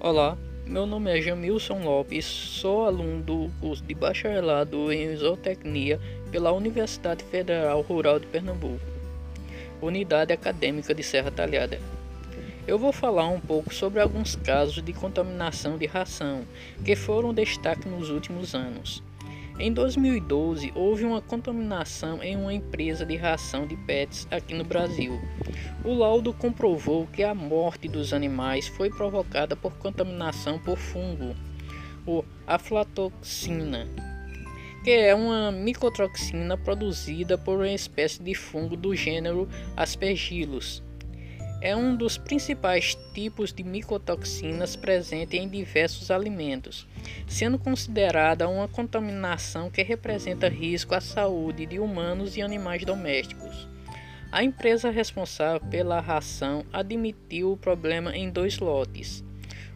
Olá, meu nome é Jamilson Lopes, sou aluno do curso de bacharelado em zootecnia pela Universidade Federal Rural de Pernambuco, Unidade Acadêmica de Serra Talhada. Eu vou falar um pouco sobre alguns casos de contaminação de ração que foram destaque nos últimos anos. Em 2012, houve uma contaminação em uma empresa de ração de pets aqui no Brasil. O laudo comprovou que a morte dos animais foi provocada por contaminação por fungo, ou aflatoxina, que é uma micotoxina produzida por uma espécie de fungo do gênero Aspergillus é um dos principais tipos de micotoxinas presente em diversos alimentos, sendo considerada uma contaminação que representa risco à saúde de humanos e animais domésticos. A empresa responsável pela ração admitiu o problema em dois lotes.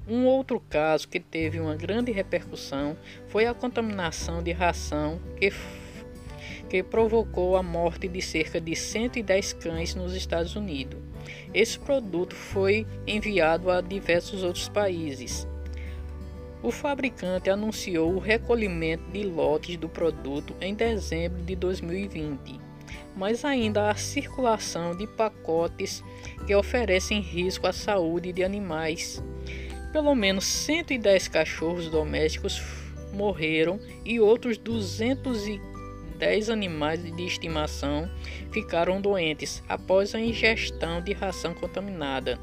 Um outro caso que teve uma grande repercussão foi a contaminação de ração que, que provocou a morte de cerca de 110 cães nos Estados Unidos. Esse produto foi enviado a diversos outros países. O fabricante anunciou o recolhimento de lotes do produto em dezembro de 2020, mas ainda há circulação de pacotes que oferecem risco à saúde de animais. Pelo menos 110 cachorros domésticos morreram e outros 215 10 animais de estimação ficaram doentes após a ingestão de ração contaminada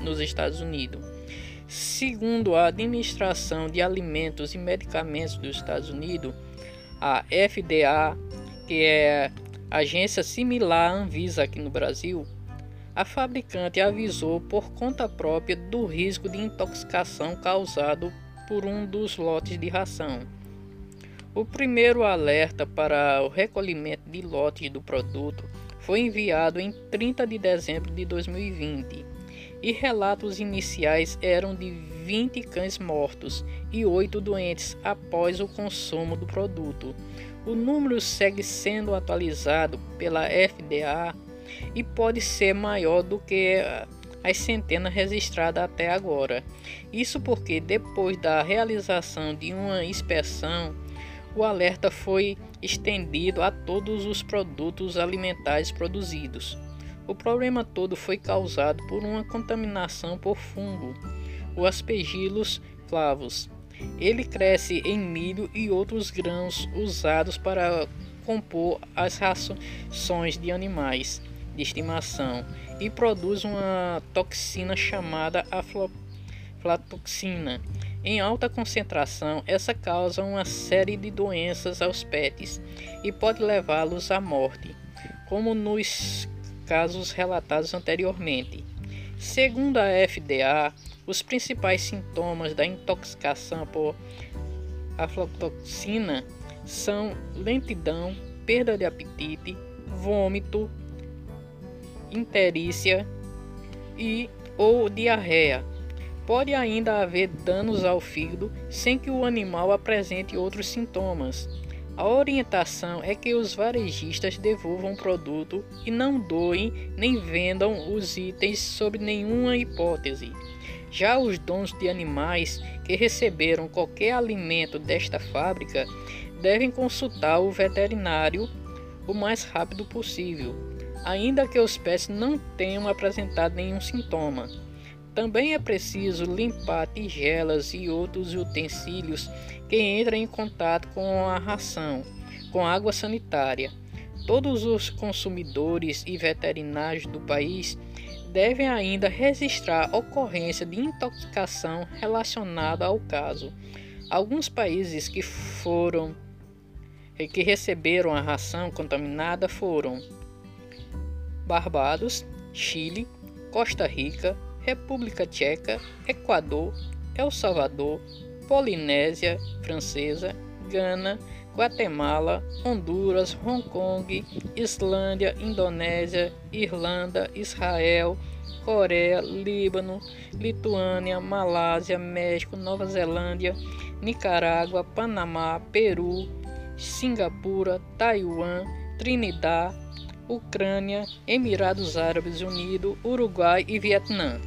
nos Estados Unidos. Segundo a Administração de Alimentos e Medicamentos dos Estados Unidos, a FDA, que é agência similar à Anvisa aqui no Brasil, a fabricante avisou por conta própria do risco de intoxicação causado por um dos lotes de ração. O primeiro alerta para o recolhimento de lotes do produto foi enviado em 30 de dezembro de 2020 e relatos iniciais eram de 20 cães mortos e 8 doentes após o consumo do produto. O número segue sendo atualizado pela FDA e pode ser maior do que as centenas registradas até agora. Isso porque depois da realização de uma inspeção o alerta foi estendido a todos os produtos alimentares produzidos. O problema todo foi causado por uma contaminação por fungo, o Aspergillus flavus. Ele cresce em milho e outros grãos usados para compor as rações de animais de estimação e produz uma toxina chamada aflatoxina em alta concentração, essa causa uma série de doenças aos pets e pode levá-los à morte, como nos casos relatados anteriormente. Segundo a FDA, os principais sintomas da intoxicação por aflatoxina são lentidão, perda de apetite, vômito, interícia e ou diarreia Pode ainda haver danos ao fígado sem que o animal apresente outros sintomas. A orientação é que os varejistas devolvam o produto e não doem nem vendam os itens sob nenhuma hipótese. Já os donos de animais que receberam qualquer alimento desta fábrica devem consultar o veterinário o mais rápido possível, ainda que os pets não tenham apresentado nenhum sintoma. Também é preciso limpar tigelas e outros utensílios que entram em contato com a ração, com água sanitária. Todos os consumidores e veterinários do país devem ainda registrar ocorrência de intoxicação relacionada ao caso. Alguns países que foram que receberam a ração contaminada foram Barbados, Chile, Costa Rica, República Tcheca, Equador, El Salvador, Polinésia Francesa, Gana, Guatemala, Honduras, Hong Kong, Islândia, Indonésia, Irlanda, Israel, Coreia, Líbano, Lituânia, Malásia, México, Nova Zelândia, Nicarágua, Panamá, Peru, Singapura, Taiwan, Trinidad, Ucrânia, Emirados Árabes Unidos, Uruguai e Vietnã.